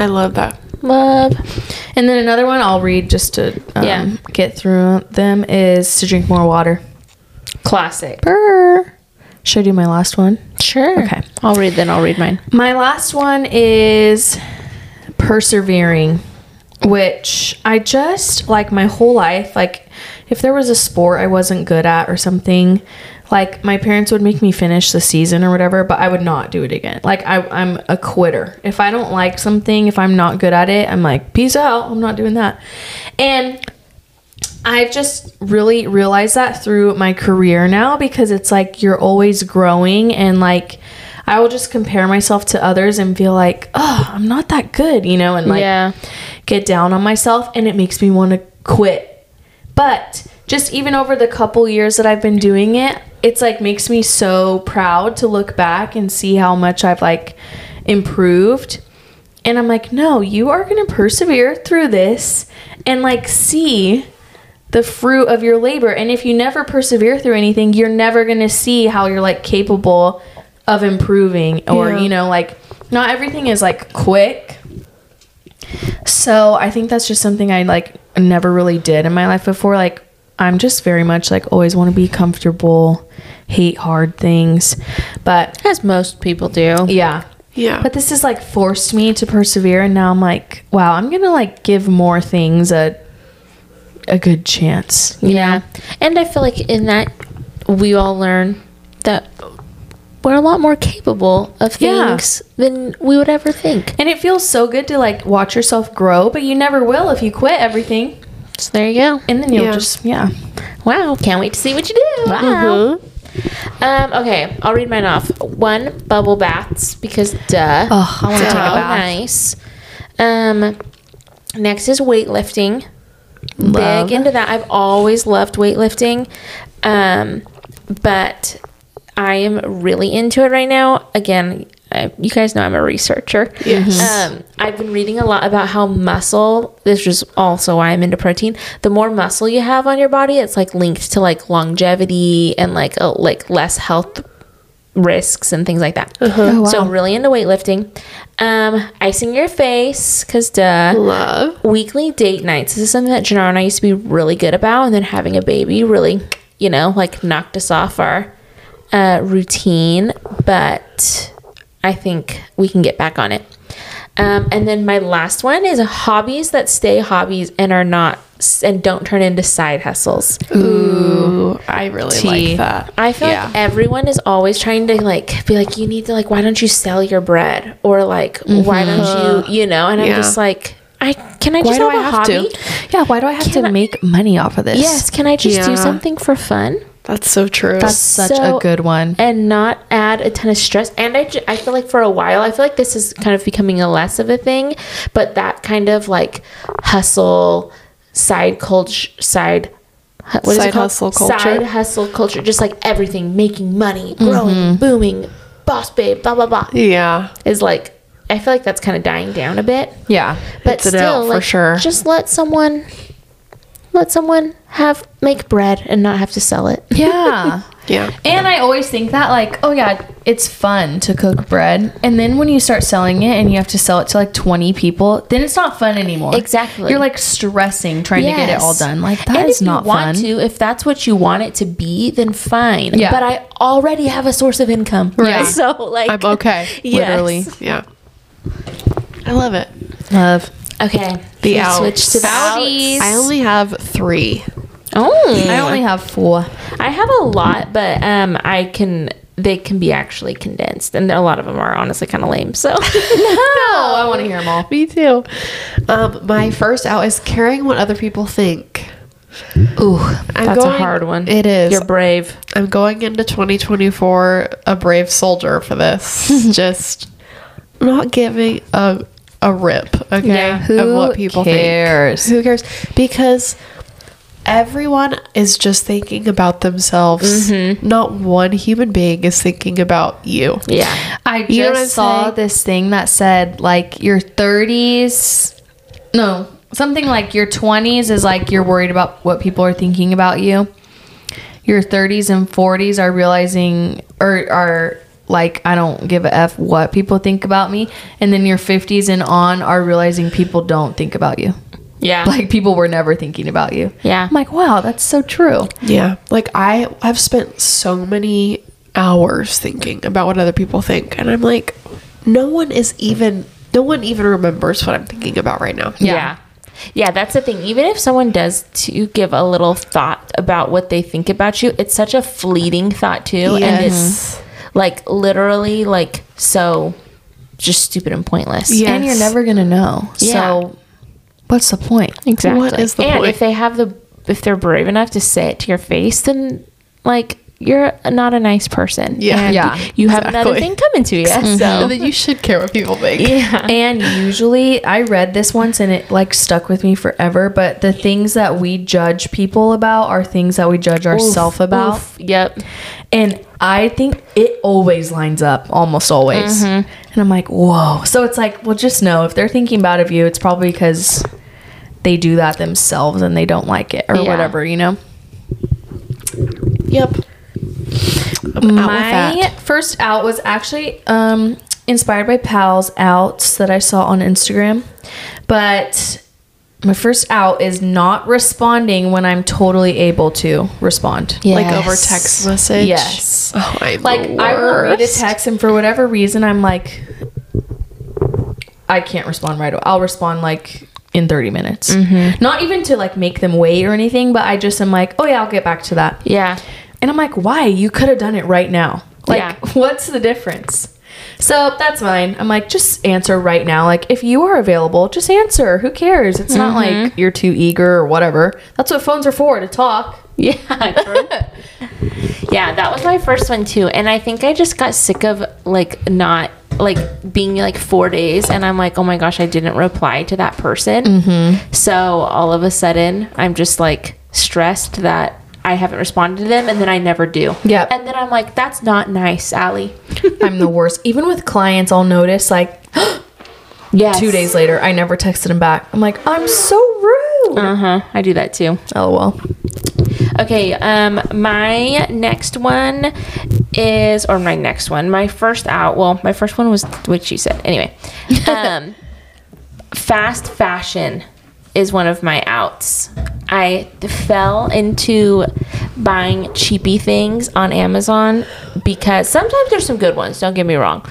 I love that. Love. and then another one I'll read just to um, Yeah. get through them is to drink more water. Classic. Brr. Should I do my last one? Sure. Okay. I'll read then. I'll read mine. My last one is persevering, which I just like my whole life. Like, if there was a sport I wasn't good at or something, like my parents would make me finish the season or whatever, but I would not do it again. Like, I, I'm a quitter. If I don't like something, if I'm not good at it, I'm like, peace out. I'm not doing that. And I've just really realized that through my career now because it's like you're always growing and like I will just compare myself to others and feel like, oh, I'm not that good, you know, and like Yeah. get down on myself and it makes me want to quit. But just even over the couple years that I've been doing it, it's like makes me so proud to look back and see how much I've like improved. And I'm like, no, you are going to persevere through this and like see the fruit of your labor. And if you never persevere through anything, you're never going to see how you're like capable of improving or, Yeah. you know, like not everything is like quick. So I think that's just something I like never really did in my life before. Like I'm just very much like always want to be comfortable, hate hard things. But As most people do. yeah. Yeah. But this has like forced me to persevere and now I'm like, wow, I'm gonna like give more things a a good chance. you Yeah. know? And I feel like in that we all learn that we're a lot more capable of Yeah. things than we would ever think. And it feels so good to like watch yourself grow, but you never will if you quit everything. So there you go. And then you'll Yeah. just yeah. Wow. Can't wait to see what you do. Wow. Um, okay, I'll read mine off. One, bubble baths, because duh. Oh, I want to take a bath. nice. Um, next is weightlifting. Love. Big into that. I've always loved weightlifting. Um, but I am really into it right now. Again, uh, you guys know I'm a researcher. Yes. Um, I've been reading a lot about how muscle. This is also why I'm into protein. The more muscle you have on your body, it's like linked to like longevity and like uh, like less health risks and things like that. Oh, So. I'm really into weightlifting. Um, icing your face, cause duh. Love. Weekly date nights. This is something that Gennaro and I used to be really good about, and then having a baby really, you know, like knocked us off our uh, routine. But I think we can get back on it. Um, and then my last one is hobbies that stay hobbies and are not and don't turn into side hustles. Ooh, I really Tea. like that. I feel Yeah. like everyone is always trying to like be like, you need to like, why don't you sell your bread? Or like, why don't you, you know? And I'm just like, I can I Why just do have I a have hobby? to? Yeah, why do I have Can to I- make money off of this? Yes, can I just Yeah. do something for fun? That's so true. That's such So- a good one. and not add a ton of stress. And I, I feel like for a while, I feel like this is kind of becoming a less of a thing, but that kind of like hustle, side culture, side, hu- what is Side it called? hustle culture? Side hustle culture, just like everything, making money, mm-hmm. growing, booming, boss babe, blah, blah, blah, yeah. is like, I feel like that's kind of dying down a bit. Yeah. But It's an still, out for like, sure. just let someone, let someone have, make bread and not have to sell it. Yeah. <laughs> Yeah. And I always think that, like, oh yeah, it's fun to cook bread. And then when you start selling it and you have to sell it to like 20 people, then it's not fun anymore. Exactly. You're like stressing trying to get it all done. Like, that and is if not you want fun. to, if that's what you want it to be, then fine. Yeah. But I already have a source of income. Right. <laughs> So like I'm okay. <laughs> Yes. Literally. Yeah. I love it. Love. Okay. The Should outs. switch to the outs. I only have three. Oh. I only have four. I have a lot, but um I can they can be actually condensed and a lot of them are honestly kind of lame. So <laughs> <laughs> no, I want to hear them all. Me too. Um, my first out is caring what other people think. Ooh. I'm that's a going- hard one. It is. You're brave. I'm going into 2024 a brave soldier for this. <laughs> Just not giving a a rip, okay, Yeah. of Who what people cares? think. Who cares? Because everyone is just thinking about themselves. Mm-hmm. Not one human being is thinking about you. Yeah. I just You know saw saying? this thing that said like your 30s, no, something like your 20s is like you're worried about what people are thinking about you. Your 30s and 40s are realizing or are like I don't give a f what people think about me, and then your 50s and on are realizing people don't think about you. Yeah. Like people were never thinking about you. Yeah. I'm like, wow, that's so true. Yeah. Like I I've spent so many hours thinking about what other people think and I'm like no one is even no one even remembers what I'm thinking about right now. Yeah. Yeah. Yeah, that's the thing. Even if someone does to give a little thought about what they think about you, it's such a fleeting thought too. And it's Yes. Like literally like so just stupid and pointless. Yeah. And you're never gonna know. Yeah. So what's the point? Exactly. What is the and point? if they have the if they're brave enough to say it to your face, then like you're not a nice person. Yeah. And Yeah, You have another thing coming to you. <laughs> So So that you should care what people think. yeah. <laughs> And usually, I read this once and it like stuck with me forever. But the things that we judge people about are things that we judge ourselves about. Oof. Yep. And I think it always lines up, almost always. Mm-hmm. And I'm like, whoa. So it's like, well, just know if they're thinking bad of you, it's probably because they do that themselves and they don't like it or Yeah. whatever, you know? Yep. My first out was actually um, inspired by Pal's outs that I saw on Instagram. But my first out is not responding when I'm totally able to respond. Like over text message. Yes. Oh, I'm Like I will read a text and for whatever reason I'm like I can't respond right away. I'll respond like in 30 minutes. Not even to like make them wait or anything, but I just am like, "Oh yeah, I'll get back to that." Yeah. And I'm like, why? You could have done it right now. Like, Yeah. <laughs> what's the difference? So that's mine. I'm like, just answer right now. Like, if you are available, just answer. Who cares? It's not like you're too eager or whatever. That's what phones are for to talk. <laughs> Yeah, yeah, that was my first one too. And I think I just got sick of like not like being like four days and I'm like, oh my gosh, I didn't reply to that person. Mm-hmm. So all of a sudden, I'm just like stressed that I haven't responded to them and then I never do. Yep. And then I'm like, that's not nice, Allie. <laughs> I'm the worst. Even with clients, I'll notice like <gasps> Yeah. two days later, I never texted them back. I'm like, I'm so rude. Uh huh. I do that too. LOL. Okay, um, my next one is, or my next one, my first out. Well, my first one was what she said. Anyway, <laughs> um, fast fashion is one of my outs. I fell into buying cheapy things on Amazon because sometimes there's some good ones. Don't get me wrong,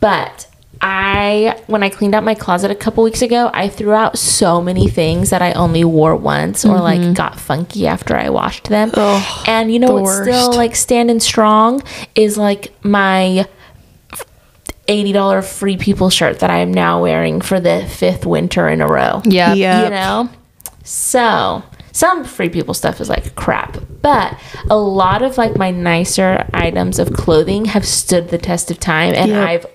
but I when I cleaned out my closet a couple weeks ago, I threw out so many things that I only wore once or like got funky after I washed them. Oh, and you know what's still like standing strong is like my $80 free people shirt that I am now wearing for the fifth winter in a row. Yeah. Yeah. You know? So, some free people stuff is like crap, but a lot of like my nicer items of clothing have stood the test of time and Yep. I've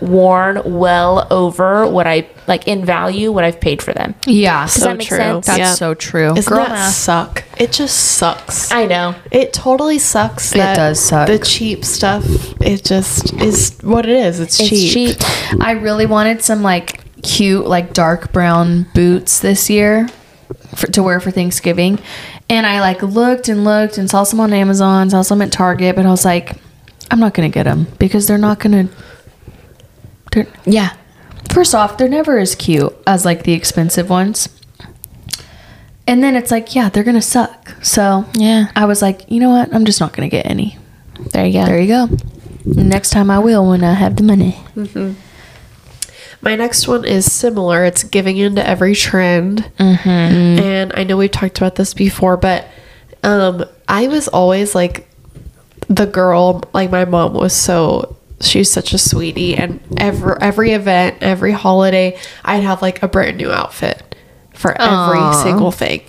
worn well over what I like in value what I've paid for them. Yeah. Does So that make true. sense? That's Yeah. so true. Isn't Girl that math. suck? It just sucks. I know. It totally sucks. It That does suck. The cheap stuff. It just is what it is. It's, It's cheap. cheap. I really wanted some like cute, like dark brown boots this year for, to wear for Thanksgiving. And I like looked and looked and saw some on Amazon, saw some at Target, but I was like, I'm not going to get them because they're not going to. They're, Yeah. first off, they're never as cute as like the expensive ones. And then it's like, yeah, they're going to suck. So Yeah. I was like, you know what? I'm just not going to get any. There you go. There you go. Next time I will when I have the money. My next one is similar. It's giving into every trend. Mm-hmm. And I know we've talked about this before, but um, I was always like the girl, like my mom was so she's such a sweetie and every every event, every holiday, I'd have like a brand new outfit for every Aw. single thing.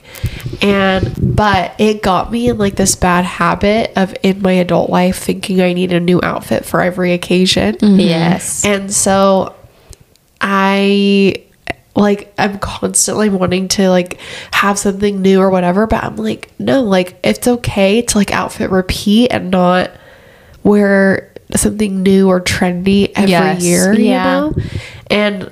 And but it got me in like this bad habit of in my adult life thinking I need a new outfit for every occasion. Mm-hmm. Yes. And so I like I'm constantly wanting to like have something new or whatever, but I'm like, no, like it's okay to like outfit repeat and not wear something new or trendy every Yes. year, Yeah. you know? And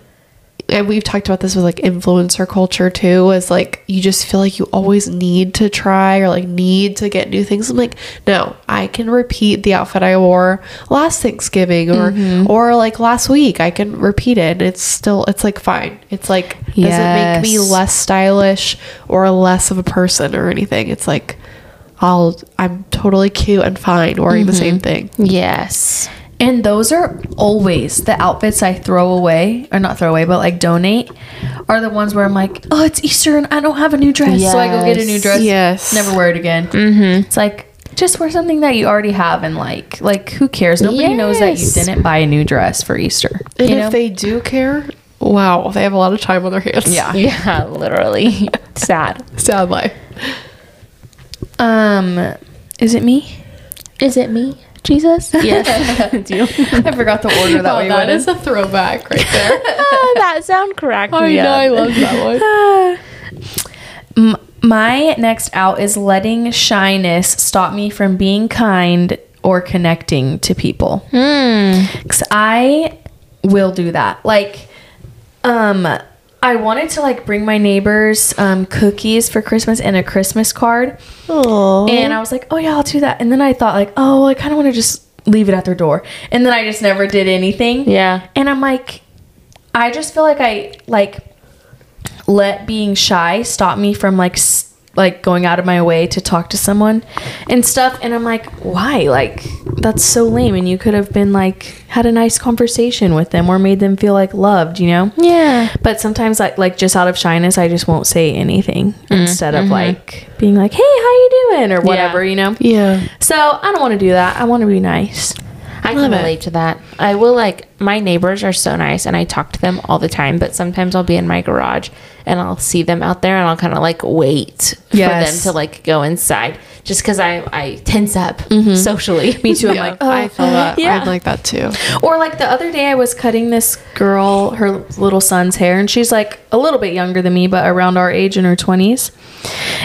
and we've talked about this with like influencer culture too is like you just feel like you always need to try or like need to get new things. I'm like no i can repeat the outfit i wore last thanksgiving or mm-hmm. or like last week. I can repeat it. And it's still it's like fine. It's like doesn't make me less stylish or less of a person or anything. It's like i'll i'm totally cute and fine wearing the same thing Yes. And those are always the outfits I throw away, or not throw away, but like donate, are the ones where I'm like, oh, it's Easter and I don't have a new dress, so I go get a new dress. Yes. never wear it again. Mm-hmm. It's like just wear something that you already have and like, like who cares? Nobody knows that you didn't buy a new dress for Easter. and you if know? they do care wow they have a lot of time on their hands Yeah. <laughs> Yeah, literally. <laughs> Sad. sad life um, is it me? Is it me? Jesus? <laughs> Yes. <laughs> I forgot the order that we went in. a throwback right <laughs> there. Ah, that sound cracked I me know, I love that one. M- my next out is letting shyness stop me from being kind or connecting to people. Cause I will do that. Like, um, I wanted to like bring my neighbors um, cookies for Christmas and a Christmas card, Aww. and I was like, oh yeah, I'll do that. And then I thought like, oh, I kind of want to just leave it at their door, and then I just never did anything. Yeah. And I'm like, I just feel like I like let being shy stop me from like s- like going out of my way to talk to someone and stuff. And I'm like, why? Like that's so lame. And you could have been like had a nice conversation with them or made them feel like loved, you know? Yeah. But sometimes like like just out of shyness, I just won't say anything mm, instead of mm-hmm. like being like, hey, how you doing or whatever, you know? yeah. So I don't want to do that. I want to be nice. I can it. relate to that. I will like my neighbors are so nice and I talk to them all the time, but sometimes I'll be in my garage and I'll see them out there and I'll kind of like wait Yes. for them to like go inside just because I, I tense up mm-hmm. socially. Me too. I'm <laughs> Yeah, like, oh, I feel that. yeah. I'm like that too. Or like the other day, I was cutting this girl her little son's hair, and she's like a little bit younger than me, but around our age in her twenties.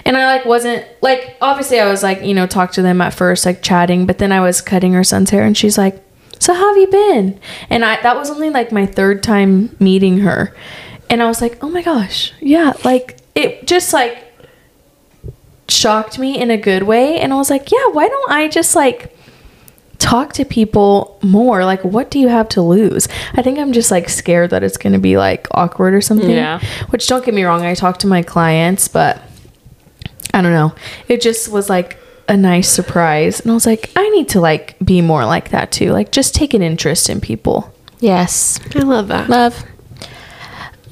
And I like wasn't like obviously I was like you know talk to them at first like chatting, but then I was cutting her son's hair, and she's like, "So how have you been?" And I that was only like my third time meeting her, and I was like, "Oh my gosh, yeah!" Like it just like shocked me in a good way, and I was like, "Yeah, why don't I just like." talk to people more like what do you have to lose i think i'm just like scared that it's going to be like awkward or something Yeah. which don't get me wrong i talk to my clients but i don't know it just was like a nice surprise and i was like i need to like be more like that too like just take an interest in people Yes. I love that. Love.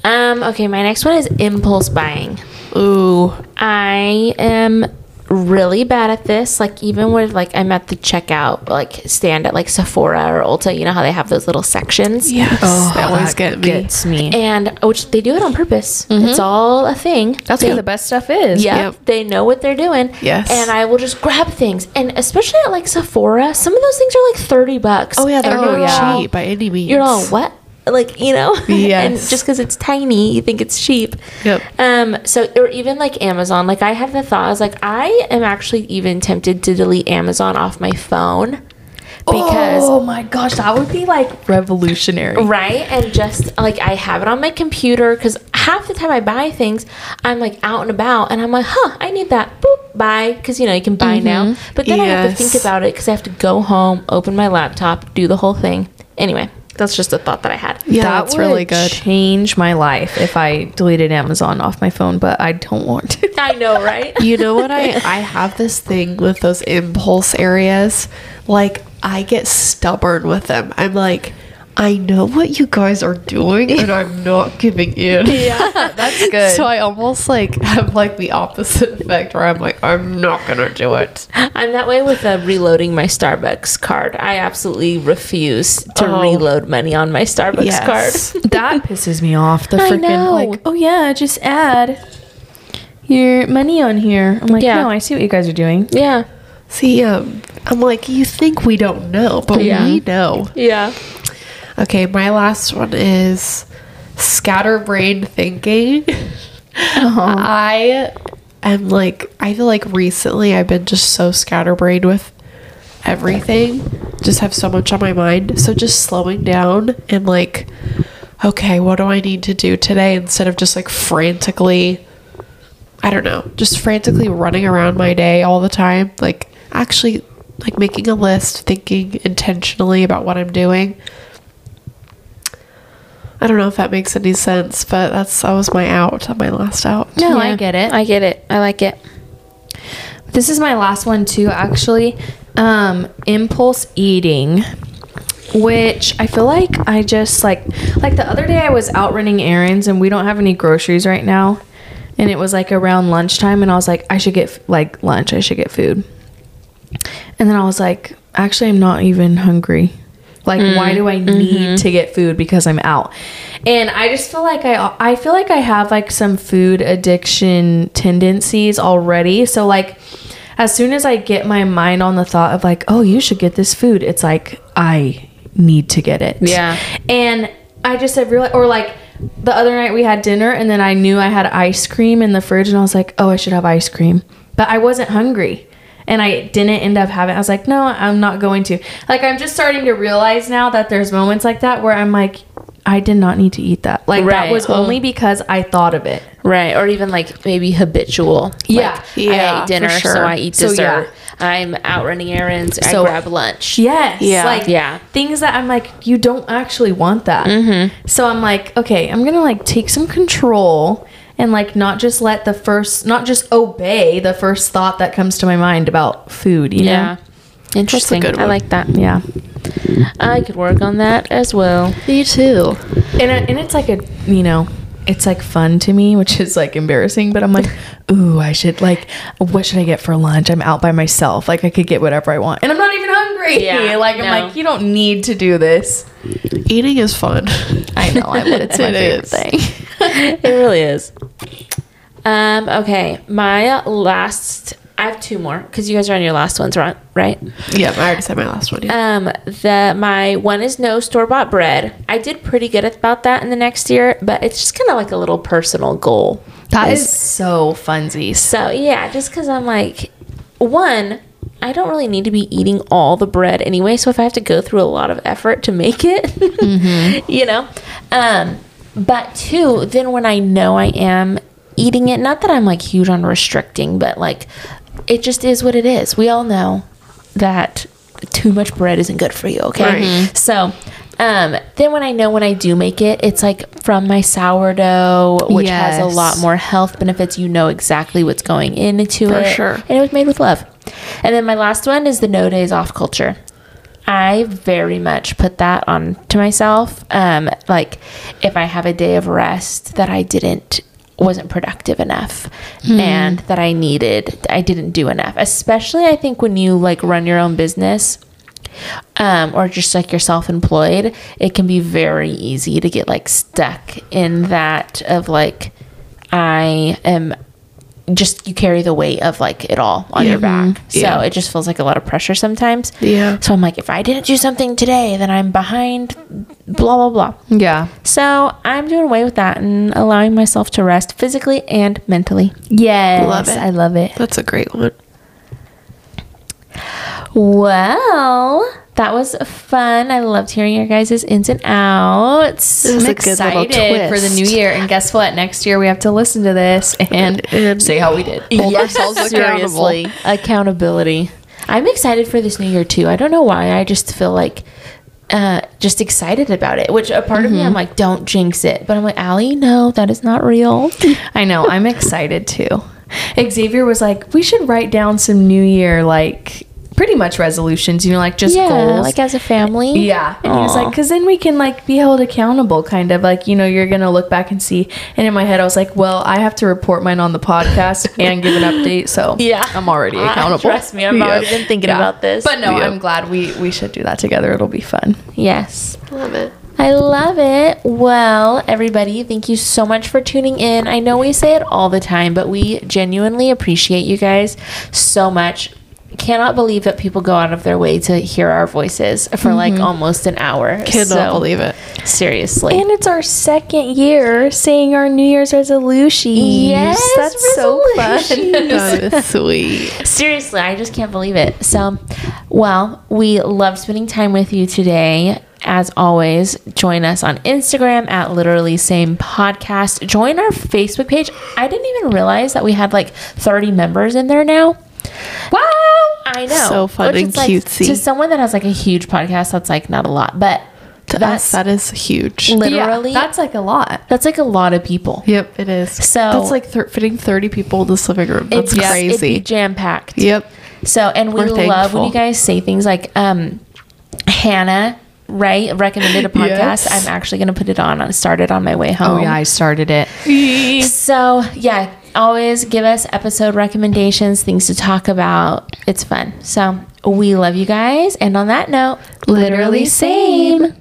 Um, okay, my next one is impulse buying. Ooh. I am really bad at this. Like even when like I'm at the checkout, like stand at like Sephora or Ulta, you know how they have those little sections. Yes. Oh, that always that get me. gets me. And which they do it on purpose. Mm-hmm. It's all a thing. That's they, where the best stuff is. yeah, Yep. they know what they're doing. Yes. And I will just grab things. And especially at like Sephora, some of those things are like 30 bucks. Oh yeah, they're And not you're all- cheap by any means. You're all what? Like, you know? <laughs> and Yes. just because it's tiny, you think it's cheap. Yep. Um, so or even like Amazon, like I had the thought, I was like, I am actually even tempted to delete Amazon off my phone because oh my gosh, that would be like revolutionary. right and just like I have it on my computer because half the time I buy things, I'm like out and about and I'm like, huh, I need that. Boop, buy because you know you can buy now. But then I have to think about it because I have to go home, open my laptop, do the whole thing. Anyway, that's just a thought that I had. Yeah, that that's would really good. Change my life if I deleted Amazon off my phone, but I don't want to. <laughs> I know, right? <laughs> You know what I I have this thing with those impulse areas. Like I get stubborn with them. I'm like I know what you guys are doing and I'm <laughs> not giving in. yeah, that's <laughs> good. So I almost like have like the opposite effect where I'm like I'm not going to do it. I'm that way with uh, reloading my Starbucks card. I absolutely refuse to Oh. reload money on my Starbucks Yes. card. <laughs> that pisses me off. The I freaking like, oh yeah, just add your money on here. I'm like, Yeah. no, I see what you guys are doing. Yeah. See, um, I'm like, you think we don't know, but Yeah. we know. Yeah. Okay, my last one is scatterbrained thinking. Uh-huh. I am like, I feel like recently I've been just so scatterbrained with everything, just have so much on my mind. So just slowing down and like, okay, what do I need to do today instead of just like frantically, I don't know, just frantically running around my day all the time. Like, actually, like making a list, thinking intentionally about what I'm doing. I don't know if that makes any sense, but that's that was my out, my last out. No, Yeah. I get it. I get it. I like it. This is my last one too, actually. Um, impulse eating, which I feel like I just like like the other day I was out running errands and we don't have any groceries right now, and it was like around lunchtime and I was like I should get like lunch, I should get food, and then I was like actually I'm not even hungry. Like why mm-hmm. do I need mm-hmm. to get food because I'm out? And I just feel like I I feel like I have like some food addiction tendencies already. So like as soon as I get my mind on the thought of like, oh, you should get this food, it's like I need to get it. Yeah. And I just have realized, or like the other night we had dinner and then I knew I had ice cream in the fridge and I was like, oh, I should have ice cream. But I wasn't hungry. And I didn't end up having I was like, no, I'm not going to. Like I'm just starting to realize now that there's moments like that where I'm like, I did not need to eat that. Like Right. that was only because I thought of it. Right. Or even like maybe habitual. Yeah. Like, Yeah, I ate dinner, for so sure. I eat So, dessert. I'm out running errands. So- I grab lunch. Yes. Yeah. Like Yeah. things that I'm like, you don't actually want that. Mm-hmm. So I'm like, okay, I'm gonna like take some control and like not just let the first, not just obey the first thought that comes to my mind about food. You Yeah. Interesting. good I like that. Yeah. I could work on that as well. Me too. And uh, and it's like a you know. It's like fun to me, which is like embarrassing, but I'm like, ooh, I should like, what should I get for lunch? I'm out by myself. Like, I could get whatever I want. And I'm not even hungry. Yeah, <laughs> like, I'm like, you don't need to do this. Eating is fun. I know. I would. It's <laughs> my It favorite is. thing. <laughs> it really is. Um, okay. My last I have two more because you guys are on your last ones, right? Yeah, I already said my last one. Yeah. Um, the my one is no store bought bread. I did pretty good about that in the next year, but it's just kind of like a little personal goal. That is so funsies. So yeah, just because I'm like, one, I don't really need to be eating all the bread anyway. So if I have to go through a lot of effort to make it, <laughs> you know, um, but two, then when I know I am eating it, not that I'm like huge on restricting, but like it just is what it is. We all know that too much bread isn't good for you. Okay, Right. so. Um, then when I know when I do make it, it's like from my sourdough, which has a lot more health benefits. You know exactly what's going into For it. sure. And it was made with love. And then my last one is the no days off culture. I very much put that on to myself. Um, like if I have a day of rest that I didn't wasn't productive enough and that I needed I didn't do enough. Especially I think when you like run your own business um, or just like you're self-employed, it can be very easy to get like stuck in that of like I am just you carry the weight of like it all on your mm-hmm. back. So Yeah. it just feels like a lot of pressure sometimes. Yeah. So I'm like, if I didn't do something today, then I'm behind. Blah blah blah. Yeah. So I'm doing away with that and allowing myself to rest physically and mentally. Yes. Love it. I love it. That's a great one. Well, that was fun. I loved hearing your guys' ins and outs. Was I'm a good little excited for the new year. And guess what? Next year we have to listen to this <laughs> and, And say how we did. hold ourselves accountable. Seriously, accountability. I'm excited for this new year too. I don't know why. I just feel like uh, just excited about it. Which a part of me, I'm like, don't jinx it. But I'm like, Allie, no, that is not real. <laughs> I know. I'm excited too. Xavier was like, we should write down some New Year, like, pretty much resolutions, you know, like just yeah, goals. like as a family. Yeah. And he was like, because then we can like be held accountable, kind of like, you know, you're going to look back and see. And in my head, I was like, well, I have to report mine on the podcast <laughs> and give an update. So Yeah. I'm already Ah, accountable. trust me, I've Yeah. already been thinking Yeah. about this. But no, Yeah. I'm glad we, we should do that together. It'll be fun. yes. Love it. I love it. Well, everybody, thank you so much for tuning in. I know we say it all the time, but we genuinely appreciate you guys so much. Cannot believe that people go out of their way to hear our voices for like mm-hmm. almost an hour. Cannot So, believe it. Seriously. And it's our second year saying our New Year's resolutions. Yes, That's so fun. <laughs> That is sweet. Seriously, I just can't believe it. So, well, we love spending time with you today. As always, join us on Instagram at literally same podcast. Join our Facebook page. I didn't even realize that we had like 30 members in there now. Wow. I know. So fun Which and is, like, cutesy. to someone that has like a huge podcast, that's like not a lot, but To that's us, that is huge. literally that's like a lot. that's like a lot of people. Yep, it is. So- that's like thir- fitting thirty people in this living room. That's It's crazy. jam packed. Yep. So, and we We're love when you guys say things like, um, Hannah, right, recommended a <laughs> podcast. Yes. I'm actually going to put it on. I started on my way home. Oh, yeah, I started it. So, yeah, always give us episode recommendations, things to talk about. It's fun. So, we love you guys. And on that note, literally same.